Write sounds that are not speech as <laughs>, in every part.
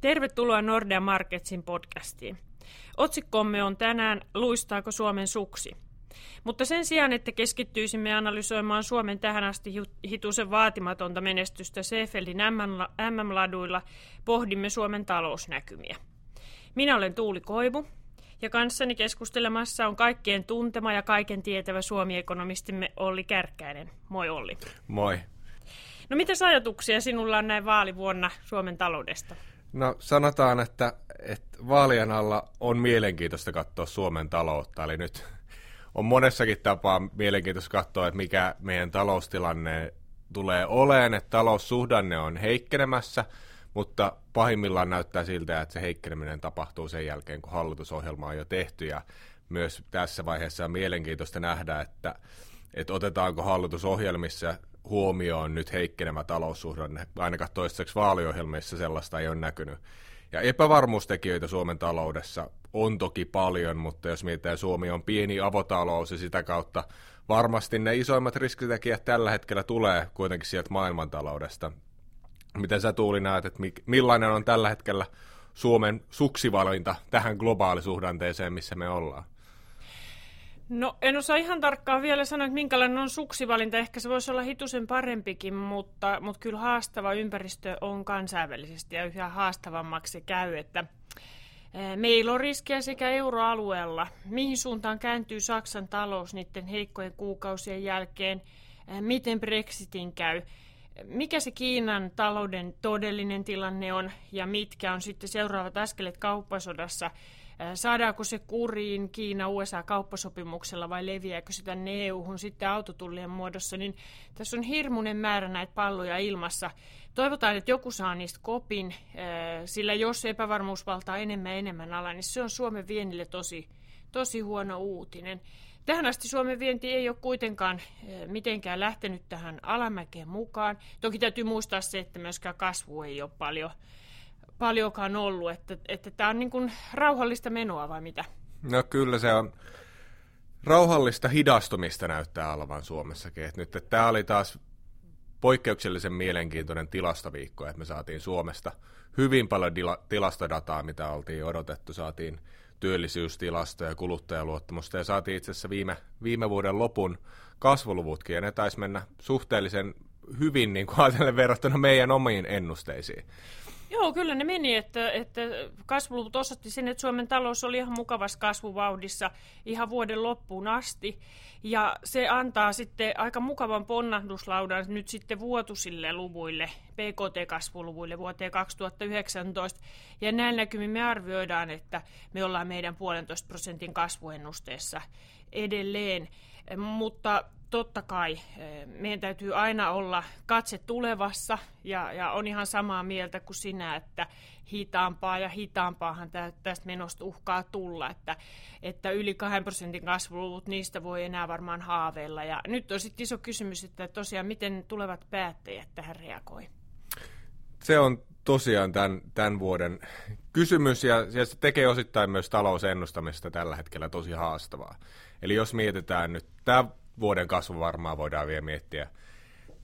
Tervetuloa Nordea Marketsin podcastiin. Otsikkomme on tänään Luistaako Suomen suksi? Mutta sen sijaan, että keskittyisimme analysoimaan Suomen tähän asti hitusen vaatimatonta menestystä Seefeldin MM-laduilla, pohdimme Suomen talousnäkymiä. Minä olen Tuuli Koivu, ja kanssani keskustelemassa on kaikkien tuntema ja kaiken tietävä Suomi-ekonomistimme Olli Kärkkäinen. Moi Olli. Moi. No mitä ajatuksia sinulla on näin vaalivuonna Suomen taloudesta? No sanotaan, että, että vaalien alla on mielenkiintoista katsoa Suomen taloutta. Eli nyt on monessakin tapaa mielenkiintoista katsoa, että mikä meidän taloustilanne tulee oleen, että taloussuhdanne on heikkenemässä, mutta pahimmillaan näyttää siltä, että se heikkeneminen tapahtuu sen jälkeen, kun hallitusohjelma on jo tehty, ja myös tässä vaiheessa on mielenkiintoista nähdä, että, että otetaanko hallitusohjelmissa huomioon nyt heikkenemä taloussuhdanne. Ainakaan toistaiseksi vaaliohjelmissa sellaista ei ole näkynyt. Ja epävarmuustekijöitä Suomen taloudessa on toki paljon, mutta jos mietitään, Suomi on pieni avotalous ja sitä kautta varmasti ne isoimmat riskitekijät tällä hetkellä tulee kuitenkin sieltä maailmantaloudesta. Miten sä Tuuli näet, että millainen on tällä hetkellä Suomen suksivalinta tähän globaalisuhdanteeseen, missä me ollaan? No en osaa ihan tarkkaan vielä sanoa, että minkälainen on suksivalinta. Ehkä se voisi olla hitusen parempikin, mutta, mutta kyllä haastava ympäristö on kansainvälisesti ja yhä haastavammaksi käy, että Meillä on riskejä sekä euroalueella. Mihin suuntaan kääntyy Saksan talous niiden heikkojen kuukausien jälkeen? Miten Brexitin käy? Mikä se Kiinan talouden todellinen tilanne on ja mitkä on sitten seuraavat askeleet kauppasodassa? Saadaanko se kuriin Kiina-USA-kauppasopimuksella vai leviääkö se tänne EU-hun sitten autotullien muodossa, niin tässä on hirmuinen määrä näitä palloja ilmassa. Toivotaan, että joku saa niistä kopin, sillä jos epävarmuus valtaa enemmän ja enemmän ala, niin se on Suomen vienille tosi, tosi huono uutinen. Tähän asti Suomen vienti ei ole kuitenkaan mitenkään lähtenyt tähän alamäkeen mukaan. Toki täytyy muistaa se, että myöskään kasvu ei ole paljon paljonkaan ollut, että, että tämä on niin kuin rauhallista menoa vai mitä? No kyllä se on rauhallista hidastumista näyttää olevan Suomessakin. että nyt että tämä oli taas poikkeuksellisen mielenkiintoinen tilastoviikko, että me saatiin Suomesta hyvin paljon dila- tilastodataa, mitä oltiin odotettu. Saatiin työllisyystilastoja, kuluttajaluottamusta ja saatiin itse asiassa viime, viime vuoden lopun kasvuluvutkin ja ne taisi mennä suhteellisen hyvin niin kuin verrattuna meidän omiin ennusteisiin. Joo, kyllä ne meni, että, että kasvuluvut osoitti sen, että Suomen talous oli ihan mukavassa kasvuvauhdissa ihan vuoden loppuun asti. Ja se antaa sitten aika mukavan ponnahduslaudan nyt sitten vuotusille luvuille, PKT-kasvuluvuille vuoteen 2019. Ja näin näkymin me arvioidaan, että me ollaan meidän puolentoista prosentin kasvuennusteessa edelleen. Mutta totta kai eh, meidän täytyy aina olla katse tulevassa ja, ja on ihan samaa mieltä kuin sinä, että hitaampaa ja hitaampaahan tästä menosta uhkaa tulla, että, että yli 2 prosentin kasvuluvut, niistä voi enää varmaan haaveilla. Ja nyt on sitten iso kysymys, että tosiaan miten tulevat päättäjät tähän reagoi? Se on tosiaan tämän, tämän vuoden kysymys ja, ja se tekee osittain myös talousennustamista tällä hetkellä tosi haastavaa. Eli jos mietitään nyt, tämä vuoden kasvu varmaan voidaan vielä miettiä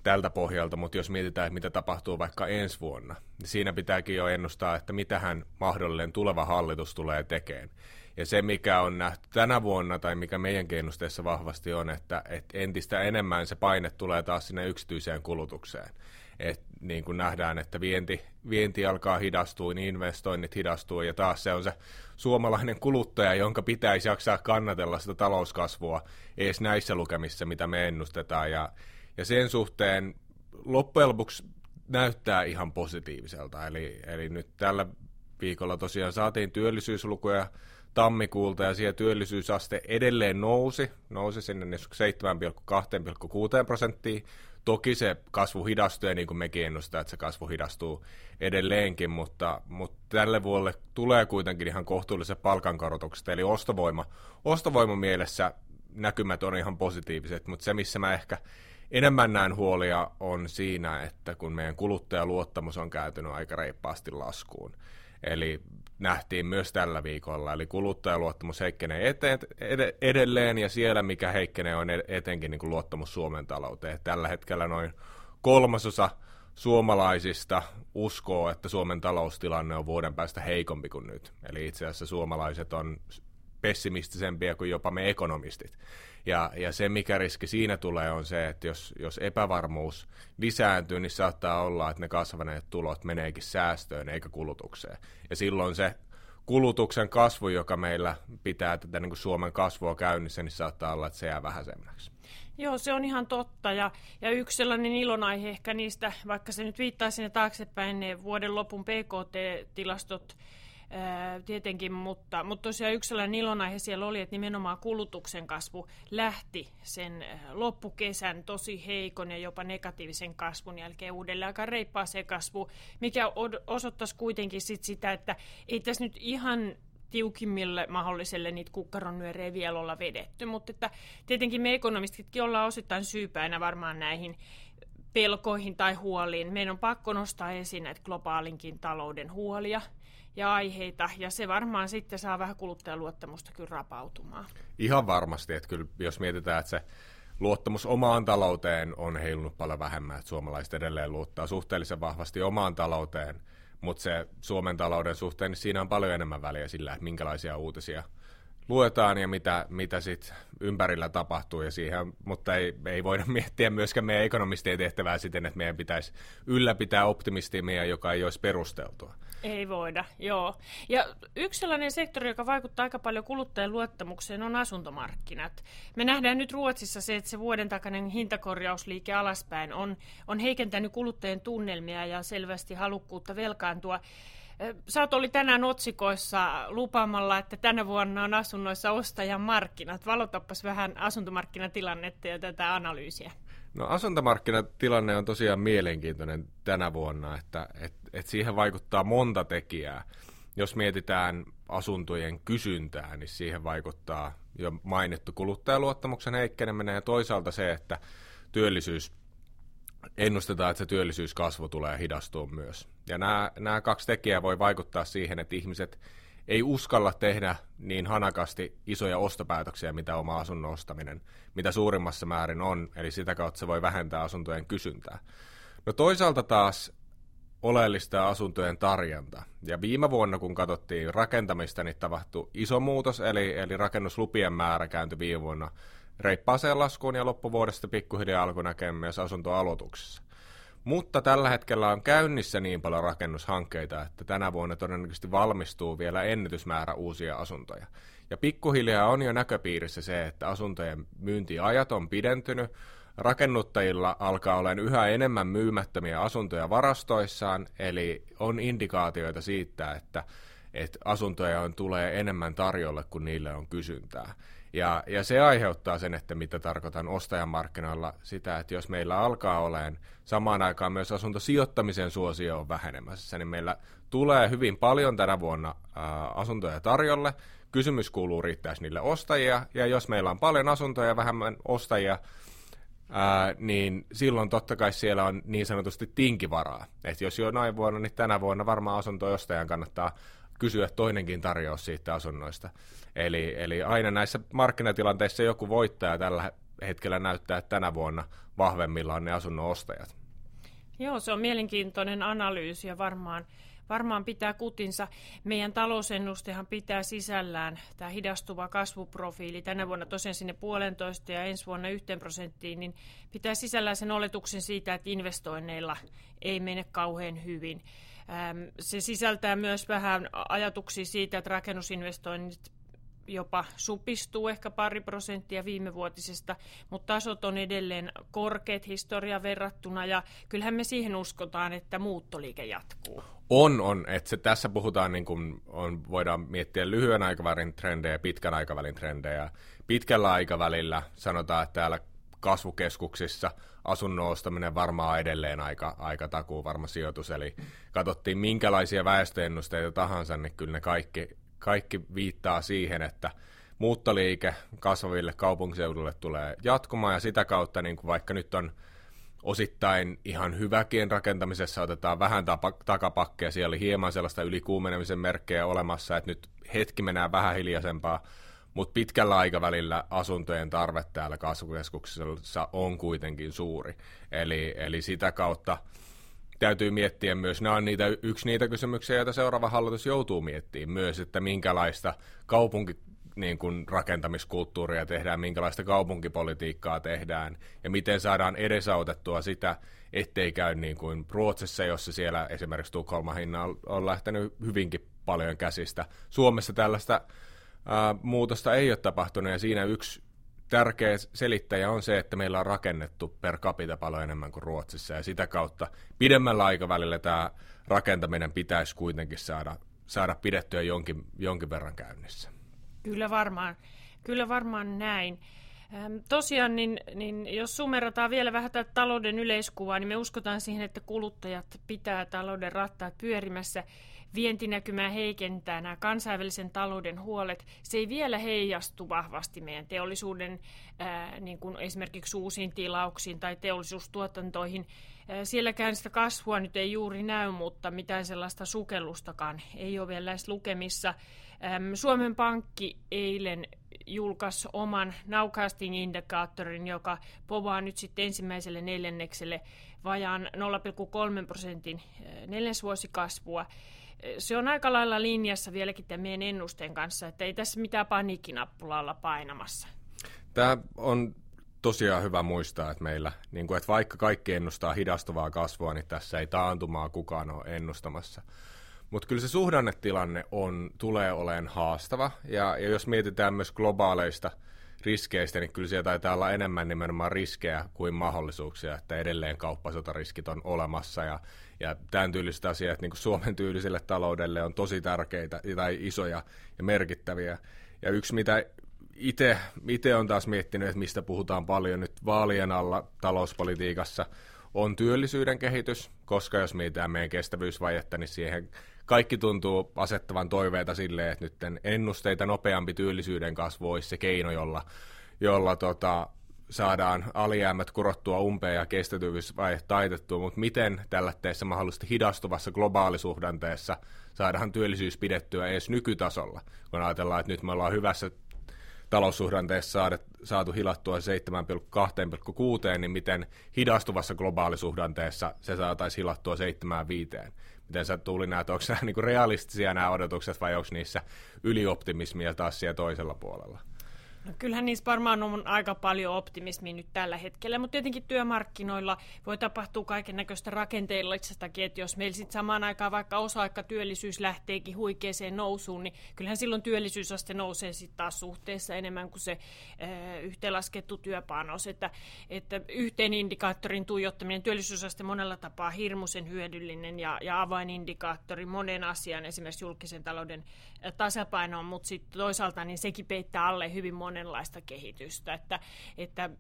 tältä pohjalta, mutta jos mietitään, että mitä tapahtuu vaikka ensi vuonna, niin siinä pitääkin jo ennustaa, että mitähän mahdollinen tuleva hallitus tulee tekemään. Ja se, mikä on nähty tänä vuonna, tai mikä meidän ennusteessa vahvasti on, että, että entistä enemmän se paine tulee taas sinne yksityiseen kulutukseen. Et niin kuin nähdään, että vienti, vienti alkaa hidastua, niin investoinnit hidastuu, ja taas se on se suomalainen kuluttaja, jonka pitäisi jaksaa kannatella sitä talouskasvua edes näissä lukemissa, mitä me ennustetaan. Ja, ja sen suhteen loppujen lopuksi näyttää ihan positiiviselta. Eli, eli nyt tällä viikolla tosiaan saatiin työllisyyslukuja tammikuulta ja siellä työllisyysaste edelleen nousi, nousi sinne 7,2,6 prosenttiin. Toki se kasvu hidastuu, niin kuin mekin ennustaa, että se kasvu hidastuu edelleenkin, mutta, mutta tälle vuodelle tulee kuitenkin ihan kohtuulliset palkankorotukset, eli ostovoima, ostovoima mielessä näkymät on ihan positiiviset, mutta se, missä mä ehkä enemmän näen huolia, on siinä, että kun meidän kuluttajaluottamus on käytynyt aika reippaasti laskuun. Eli nähtiin myös tällä viikolla, eli kuluttajaluottamus heikkenee eteen, ed- edelleen, ja siellä mikä heikkenee on etenkin niin kuin luottamus Suomen talouteen. Tällä hetkellä noin kolmasosa suomalaisista uskoo, että Suomen taloustilanne on vuoden päästä heikompi kuin nyt. Eli itse asiassa suomalaiset on pessimistisempia kuin jopa me ekonomistit. Ja, ja se, mikä riski siinä tulee, on se, että jos, jos epävarmuus lisääntyy, niin saattaa olla, että ne kasvaneet tulot meneekin säästöön eikä kulutukseen. Ja silloin se kulutuksen kasvu, joka meillä pitää tätä niin kuin Suomen kasvua käynnissä, niin saattaa olla, että se jää vähäisemmäksi. Joo, se on ihan totta. Ja, ja yksi sellainen ilonaihe ehkä niistä, vaikka se nyt viittaa sinne taaksepäin, ne vuoden lopun PKT-tilastot tietenkin, mutta, mutta tosiaan yksi sellainen ilonaihe siellä oli, että nimenomaan kulutuksen kasvu lähti sen loppukesän tosi heikon ja jopa negatiivisen kasvun jälkeen uudelleen aika reippaaseen kasvu, mikä osoittaisi kuitenkin sit sitä, että ei tässä nyt ihan tiukimmille mahdolliselle niitä kukkaronnyörejä vielä olla vedetty. Mutta että tietenkin me ekonomistitkin ollaan osittain syypäinä varmaan näihin pelkoihin tai huoliin. Meidän on pakko nostaa esiin näitä globaalinkin talouden huolia ja aiheita, ja se varmaan sitten saa vähän kuluttajaluottamusta kyllä rapautumaan. Ihan varmasti, että kyllä jos mietitään, että se luottamus omaan talouteen on heilunut paljon vähemmän, että suomalaiset edelleen luottaa suhteellisen vahvasti omaan talouteen – mutta se Suomen talouden suhteen, niin siinä on paljon enemmän väliä sillä, että minkälaisia uutisia luetaan ja mitä, mitä sit ympärillä tapahtuu. Ja siihen, mutta ei, ei voida <laughs> miettiä myöskään meidän ekonomistien tehtävää siten, että meidän pitäisi ylläpitää optimistimia, joka ei olisi perusteltua. Ei voida, joo. Ja yksi sellainen sektori, joka vaikuttaa aika paljon kuluttajan luottamukseen, on asuntomarkkinat. Me nähdään nyt Ruotsissa se, että se vuoden takainen hintakorjausliike alaspäin on, on heikentänyt kuluttajien tunnelmia ja selvästi halukkuutta velkaantua. Sä oli tänään otsikoissa lupaamalla, että tänä vuonna on asunnoissa ostajan markkinat. Valotappas vähän asuntomarkkinatilannetta ja tätä analyysiä. No asuntomarkkinatilanne on tosiaan mielenkiintoinen tänä vuonna, että et, et siihen vaikuttaa monta tekijää. Jos mietitään asuntojen kysyntää, niin siihen vaikuttaa jo mainittu kuluttajaluottamuksen heikkeneminen ja toisaalta se, että työllisyys ennustetaan, että se työllisyyskasvu tulee hidastua myös. Ja nämä, nämä kaksi tekijää voi vaikuttaa siihen, että ihmiset ei uskalla tehdä niin hanakasti isoja ostopäätöksiä, mitä oma asunnon ostaminen, mitä suurimmassa määrin on, eli sitä kautta se voi vähentää asuntojen kysyntää. No toisaalta taas oleellista asuntojen tarjonta. Ja viime vuonna, kun katsottiin rakentamista, niin tapahtui iso muutos, eli, eli rakennuslupien määrä kääntyi viime vuonna reippaaseen laskuun ja loppuvuodesta pikkuhiljaa alkoi näkemään myös asuntoaloituksessa. Mutta tällä hetkellä on käynnissä niin paljon rakennushankkeita, että tänä vuonna todennäköisesti valmistuu vielä ennätysmäärä uusia asuntoja. Ja pikkuhiljaa on jo näköpiirissä se, että asuntojen myyntiajat on pidentynyt, rakennuttajilla alkaa olla yhä enemmän myymättömiä asuntoja varastoissaan, eli on indikaatioita siitä, että, että asuntoja on, tulee enemmän tarjolle kuin niille on kysyntää. Ja, ja se aiheuttaa sen, että mitä tarkoitan ostajamarkkinoilla sitä, että jos meillä alkaa olemaan samaan aikaan myös asuntosijoittamisen suosio on vähenemässä, niin meillä tulee hyvin paljon tänä vuonna ää, asuntoja tarjolle. Kysymys kuuluu, riittäisi niille ostajia, ja jos meillä on paljon asuntoja ja vähemmän ostajia, ää, niin silloin totta kai siellä on niin sanotusti tinkivaraa. että jos jo näin vuonna, niin tänä vuonna varmaan asunto-ostajan kannattaa kysyä toinenkin tarjous siitä asunnoista. Eli, eli aina näissä markkinatilanteissa joku voittaja tällä hetkellä näyttää, että tänä vuonna vahvemmilla on ne asunnon ostajat. Joo, se on mielenkiintoinen analyysi ja varmaan, varmaan pitää kutinsa. Meidän talousennustehan pitää sisällään tämä hidastuva kasvuprofiili. Tänä vuonna tosiaan sinne puolentoista ja ensi vuonna yhteen prosenttiin, niin pitää sisällään sen oletuksen siitä, että investoinneilla ei mene kauhean hyvin. Se sisältää myös vähän ajatuksia siitä, että rakennusinvestoinnit jopa supistuu ehkä pari prosenttia viimevuotisesta, mutta tasot on edelleen korkeat historia verrattuna ja kyllähän me siihen uskotaan, että muuttoliike jatkuu. On, on. Että se, tässä puhutaan, niin kuin on, voidaan miettiä lyhyen aikavälin trendejä pitkän aikavälin trendejä. Pitkällä aikavälillä sanotaan, että täällä kasvukeskuksissa asunnon ostaminen varmaan edelleen aika, aika takuu varma sijoitus. Eli katsottiin minkälaisia väestöennusteita tahansa, niin kyllä ne kaikki kaikki viittaa siihen, että muuttoliike kasvaville kaupunkiseudulle tulee jatkumaan ja sitä kautta niin kuin vaikka nyt on osittain ihan hyväkin rakentamisessa otetaan vähän tapa, takapakkeja, siellä oli hieman sellaista ylikuumenemisen merkkejä olemassa, että nyt hetki mennään vähän hiljaisempaa, mutta pitkällä aikavälillä asuntojen tarve täällä kasvukeskuksessa on kuitenkin suuri. Eli, eli sitä kautta täytyy miettiä myös, nämä on niitä, yksi niitä kysymyksiä, joita seuraava hallitus joutuu miettimään myös, että minkälaista kaupunki niin kuin rakentamiskulttuuria tehdään, minkälaista kaupunkipolitiikkaa tehdään ja miten saadaan edesautettua sitä, ettei käy niin kuin Ruotsissa, jossa siellä esimerkiksi Tukholman hinna on, lähtenyt hyvinkin paljon käsistä. Suomessa tällaista ää, muutosta ei ole tapahtunut ja siinä yksi tärkeä selittäjä on se, että meillä on rakennettu per capita paljon enemmän kuin Ruotsissa ja sitä kautta pidemmällä aikavälillä tämä rakentaminen pitäisi kuitenkin saada, saada pidettyä jonkin, jonkin verran käynnissä. Kyllä varmaan, kyllä varmaan näin. Tosiaan, niin, niin jos sumerataan vielä vähän tätä talouden yleiskuvaa, niin me uskotaan siihen, että kuluttajat pitää talouden rattaat pyörimässä. Vientinäkymää heikentää nämä kansainvälisen talouden huolet. Se ei vielä heijastu vahvasti meidän teollisuuden, ää, niin kuin esimerkiksi uusiin tilauksiin tai teollisuustuotantoihin. Ää, sielläkään sitä kasvua nyt ei juuri näy, mutta mitään sellaista sukellustakaan ei ole vielä edes lukemissa. Suomen Pankki eilen julkaisi oman nowcasting-indikaattorin, joka povaa nyt sitten ensimmäiselle neljännekselle vajaan 0,3 prosentin neljäsvuosikasvua. Se on aika lailla linjassa vieläkin tämän meidän ennusteen kanssa, että ei tässä mitään paniikkinappulaa olla painamassa. Tämä on tosiaan hyvä muistaa, että meillä, niin kuin, että vaikka kaikki ennustaa hidastuvaa kasvua, niin tässä ei taantumaa kukaan ole ennustamassa. Mutta kyllä se suhdannetilanne on, tulee olemaan haastava, ja, ja jos mietitään myös globaaleista riskeistä, niin kyllä siellä taitaa olla enemmän nimenomaan riskejä kuin mahdollisuuksia, että edelleen kauppasotariskit on olemassa, ja, ja tämän tyyliset asiat niin kuin Suomen tyyliselle taloudelle on tosi tärkeitä tai isoja ja merkittäviä. Ja yksi, mitä itse on taas miettinyt, että mistä puhutaan paljon nyt vaalien alla talouspolitiikassa, on työllisyyden kehitys, koska jos mietitään meidän kestävyysvajetta, niin siihen kaikki tuntuu asettavan toiveita silleen, että nyt ennusteita nopeampi työllisyyden kasvu olisi se keino, jolla, jolla tota, saadaan alijäämät kurottua umpeen ja kestävyysvaje taitettua, mutta miten tällä teessä mahdollisesti hidastuvassa globaalisuhdanteessa saadaan työllisyys pidettyä edes nykytasolla, kun ajatellaan, että nyt me ollaan hyvässä taloussuhdanteessa saatu hilattua 7,2,6, niin miten hidastuvassa globaalisuhdanteessa se saataisiin hilattua 7,5. Miten sä Tuuli näet, onko nämä niin realistisia nämä odotukset vai onko niissä ylioptimismia taas siellä toisella puolella? No kyllähän niissä varmaan on aika paljon optimismia nyt tällä hetkellä, mutta tietenkin työmarkkinoilla voi tapahtua kaiken näköistä rakenteellistakin, että jos meillä sitten samaan aikaan vaikka osa-aikatyöllisyys lähteekin huikeeseen nousuun, niin kyllähän silloin työllisyysaste nousee sitten taas suhteessa enemmän kuin se äh, yhteenlaskettu työpanos, että, että yhteen indikaattorin tuijottaminen, työllisyysaste monella tapaa hirmuisen hyödyllinen ja, ja avainindikaattori monen asian, esimerkiksi julkisen talouden tasapainoon, mutta sitten toisaalta niin sekin peittää alle hyvin monenlaista kehitystä. Että, että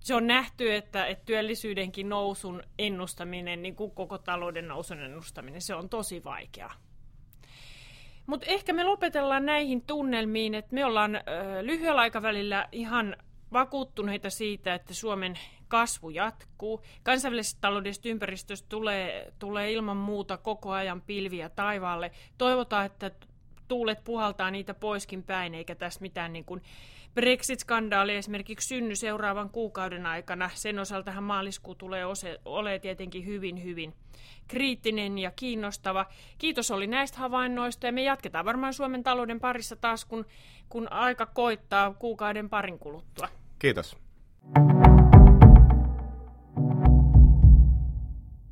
se on nähty, että, että työllisyydenkin nousun ennustaminen, niin kuin koko talouden nousun ennustaminen, se on tosi vaikeaa. Mutta ehkä me lopetellaan näihin tunnelmiin, että me ollaan ö, lyhyellä aikavälillä ihan vakuuttuneita siitä, että Suomen kasvu jatkuu. Kansainvälisestä taloudellisesta ympäristöstä tulee, tulee ilman muuta koko ajan pilviä taivaalle. Toivotaan, että tuulet puhaltaa niitä poiskin päin, eikä tässä mitään niin kuin Brexit-skandaali esimerkiksi synny seuraavan kuukauden aikana. Sen osaltahan maaliskuu tulee ole tietenkin hyvin, hyvin kriittinen ja kiinnostava. Kiitos oli näistä havainnoista ja me jatketaan varmaan Suomen talouden parissa taas, kun, kun aika koittaa kuukauden parin kuluttua. Kiitos.